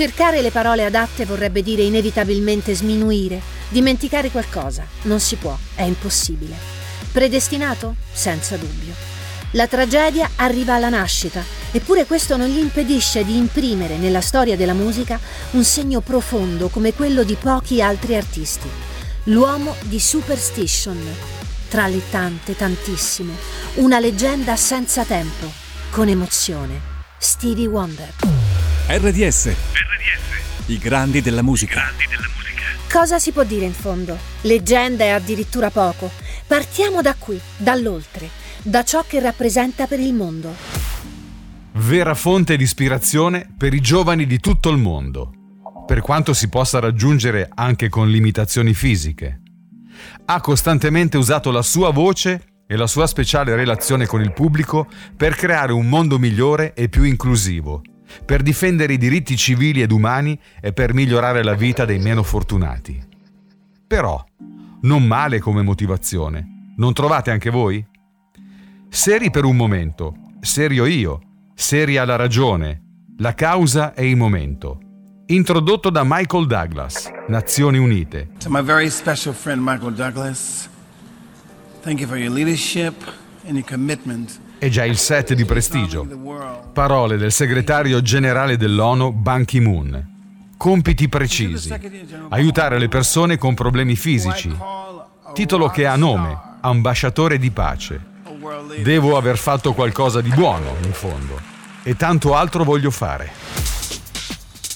Cercare le parole adatte vorrebbe dire inevitabilmente sminuire, dimenticare qualcosa. Non si può, è impossibile. Predestinato? Senza dubbio. La tragedia arriva alla nascita, eppure questo non gli impedisce di imprimere nella storia della musica un segno profondo come quello di pochi altri artisti. L'uomo di Superstition. Tra le tante, tantissime. Una leggenda senza tempo, con emozione. Stevie Wonder. RDS. RDS. I grandi della musica. Grandi della musica. Cosa si può dire in fondo? Leggenda è addirittura poco. Partiamo da qui, dall'oltre da ciò che rappresenta per il mondo. Vera fonte di ispirazione per i giovani di tutto il mondo, per quanto si possa raggiungere anche con limitazioni fisiche. Ha costantemente usato la sua voce e la sua speciale relazione con il pubblico per creare un mondo migliore e più inclusivo, per difendere i diritti civili ed umani e per migliorare la vita dei meno fortunati. Però, non male come motivazione, non trovate anche voi? Seri per un momento, serio io, seria la ragione, la causa e il momento. Introdotto da Michael Douglas, Nazioni Unite. To my very special friend Michael Douglas, thank you for your leadership and your commitment. È già il set di prestigio. Parole del segretario generale dell'ONU Ban Ki-moon. Compiti precisi. Aiutare le persone con problemi fisici. Titolo che ha nome, ambasciatore di pace. Devo aver fatto qualcosa di buono, in fondo. E tanto altro voglio fare.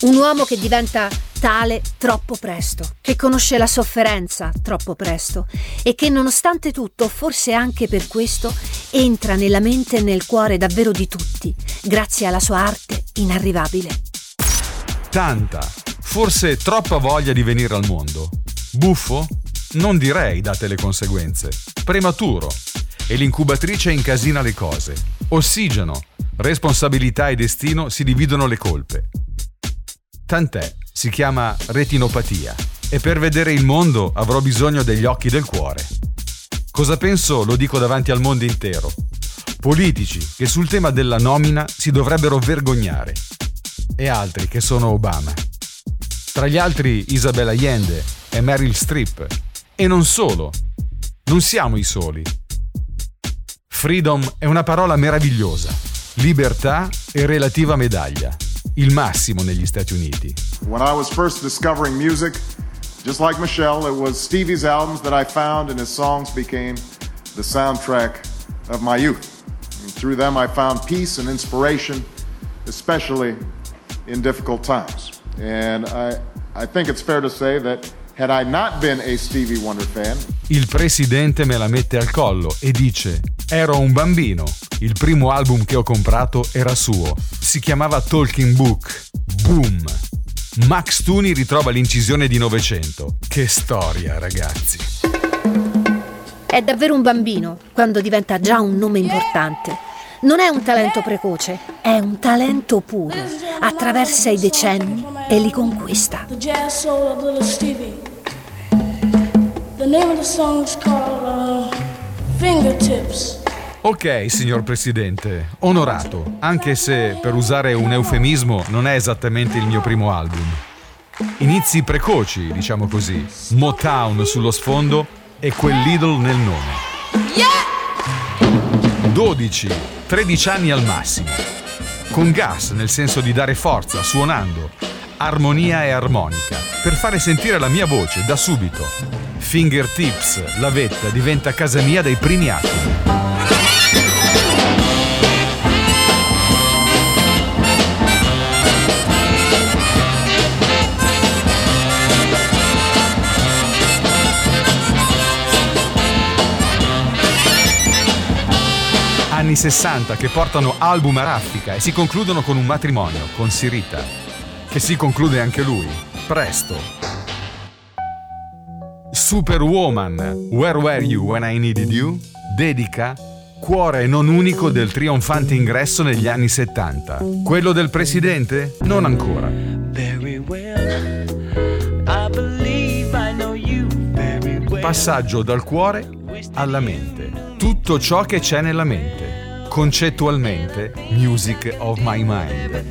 Un uomo che diventa tale troppo presto, che conosce la sofferenza troppo presto e che nonostante tutto, forse anche per questo, entra nella mente e nel cuore davvero di tutti, grazie alla sua arte inarrivabile. Tanta, forse troppa voglia di venire al mondo. Buffo? Non direi, date le conseguenze. Prematuro, e l'incubatrice incasina le cose. Ossigeno, responsabilità e destino si dividono le colpe. Tant'è, si chiama retinopatia e per vedere il mondo avrò bisogno degli occhi del cuore. Cosa penso lo dico davanti al mondo intero. Politici che sul tema della nomina si dovrebbero vergognare e altri che sono Obama. Tra gli altri Isabella Allende e Meryl Streep. E non solo. Non siamo i soli. Freedom è una parola meravigliosa. Libertà e relativa medaglia. Il massimo negli Stati Uniti. When I was first discovering music, just like Michelle, it was Stevie's albums that I found and his songs became the soundtrack of my youth. And through them I found peace and inspiration, especially in difficult times. And I, I think it's fair to say that had I not been a Stevie Wonder fan, il presidente me la mette al collo e dice Ero un bambino. Il primo album che ho comprato era suo. Si chiamava Talking Book. Boom! Max Tooney ritrova l'incisione di Novecento. Che storia, ragazzi. È davvero un bambino quando diventa già un nome importante. Non è un talento precoce, è un talento puro. Attraversa i decenni e li conquista. The name of the song is called uh, Fingertips. Ok, signor Presidente, onorato, anche se per usare un eufemismo non è esattamente il mio primo album. Inizi precoci, diciamo così, Motown sullo sfondo e quel Lidl nel nome. Yeah! 12, 13 anni al massimo. Con gas, nel senso di dare forza, suonando, armonia e armonica, per fare sentire la mia voce da subito, Fingertips, la vetta, diventa casa mia dai primi attimi. Anni 60 che portano album a raffica e si concludono con un matrimonio con Sirita, che si conclude anche lui, presto, Superwoman, Where Were You When I Needed You? Dedica cuore non unico del trionfante ingresso negli anni 70. Quello del presidente? Non ancora. Passaggio dal cuore alla mente. Tutto ciò che c'è nella mente. Concettualmente, Music of My Mind.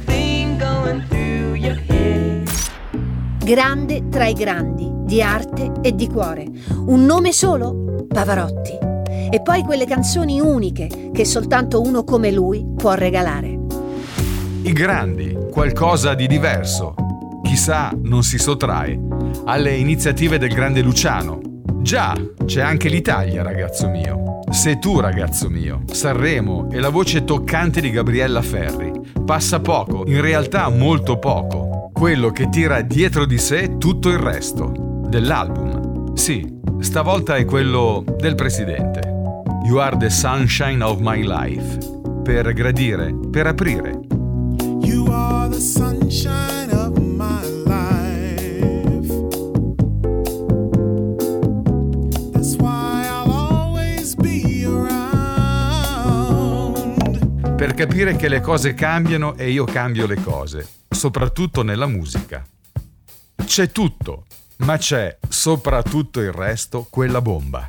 grande tra i grandi, di arte e di cuore. Un nome solo? Pavarotti. E poi quelle canzoni uniche che soltanto uno come lui può regalare. I grandi, qualcosa di diverso. Chissà non si sottrae alle iniziative del grande Luciano. Già, c'è anche l'Italia, ragazzo mio. Se tu, ragazzo mio, Sanremo e la voce toccante di Gabriella Ferri. Passa poco, in realtà molto poco. Quello che tira dietro di sé tutto il resto dell'album. Sì, stavolta è quello del presidente. You are the sunshine of my life. Per gradire, per aprire. You are the sunshine Per capire che le cose cambiano e io cambio le cose, soprattutto nella musica. C'è tutto ma c'è soprattutto il resto, quella bomba.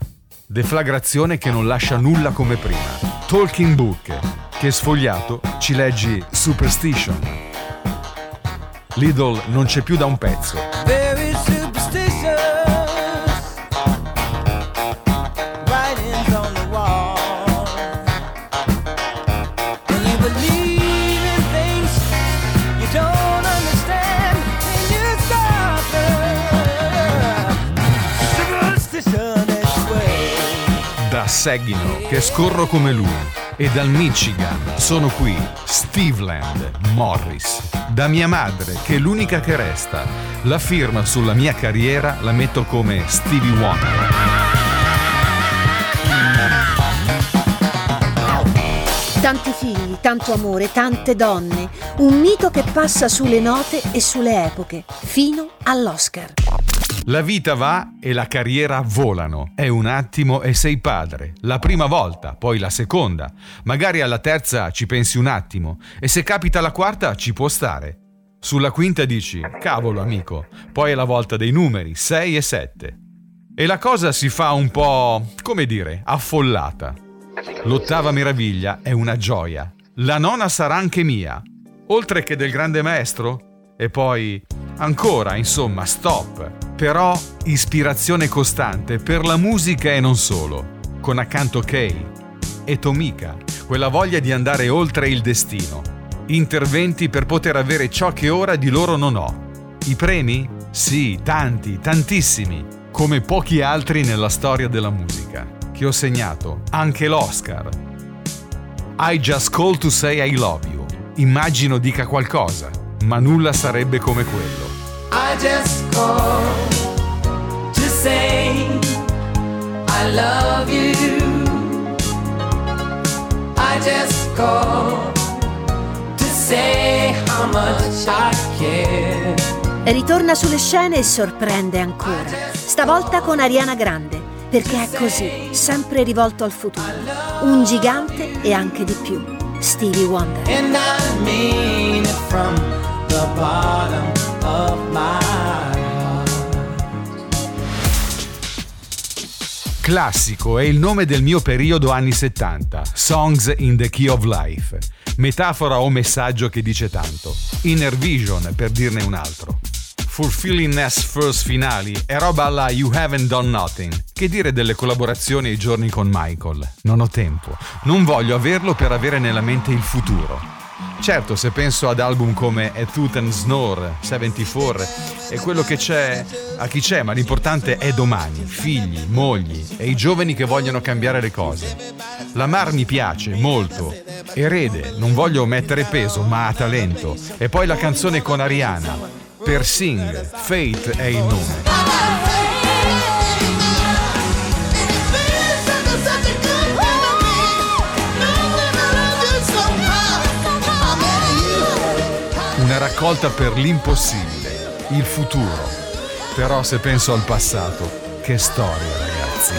Deflagrazione che non lascia nulla come prima. Talking Book, che sfogliato ci leggi Superstition. Lidl non c'è più da un pezzo. Seghino, che scorro come lui. E dal Michigan sono qui, Steveland Morris. Da mia madre, che è l'unica che resta. La firma sulla mia carriera la metto come Stevie Wonder. Tanti figli, tanto amore, tante donne, un mito che passa sulle note e sulle epoche, fino all'Oscar. La vita va e la carriera volano. È un attimo e sei padre. La prima volta, poi la seconda. Magari alla terza ci pensi un attimo. E se capita la quarta ci può stare. Sulla quinta dici, cavolo amico, poi è la volta dei numeri, 6 e 7. E la cosa si fa un po', come dire, affollata. L'ottava meraviglia è una gioia. La nona sarà anche mia. Oltre che del grande maestro? E poi, ancora, insomma, stop. Però ispirazione costante per la musica e non solo, con accanto Kay e Tomika, quella voglia di andare oltre il destino. Interventi per poter avere ciò che ora di loro non ho. I premi? Sì, tanti, tantissimi, come pochi altri nella storia della musica, che ho segnato, anche l'Oscar. I just call to say I love you. Immagino dica qualcosa, ma nulla sarebbe come quello. I just call to say I love you. I just call to say how much I care. Ritorna sulle scene e sorprende ancora, stavolta con Ariana Grande, perché è così, sempre rivolto al futuro, un gigante e anche di più, Stevie Wonder. The bottom Classico è il nome del mio periodo anni 70, Songs in the Key of Life, metafora o messaggio che dice tanto. Inner Vision, per dirne un altro. Fulfillingness First Finali è roba alla You Haven't Done Nothing. Che dire delle collaborazioni ai giorni con Michael? Non ho tempo. Non voglio averlo per avere nella mente il futuro. Certo, se penso ad album come A Tooth and Snore, 74, e quello che c'è a chi c'è, ma l'importante è domani, figli, mogli e i giovani che vogliono cambiare le cose. La Mar mi piace molto, erede, non voglio mettere peso, ma ha talento. E poi la canzone con Ariana, per Sing, Fate è il nome. Raccolta per l'impossibile, il futuro. Però se penso al passato, che storia ragazzi.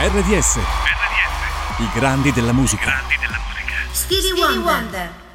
RDS. RDS. I grandi della musica. Stevie Wonder.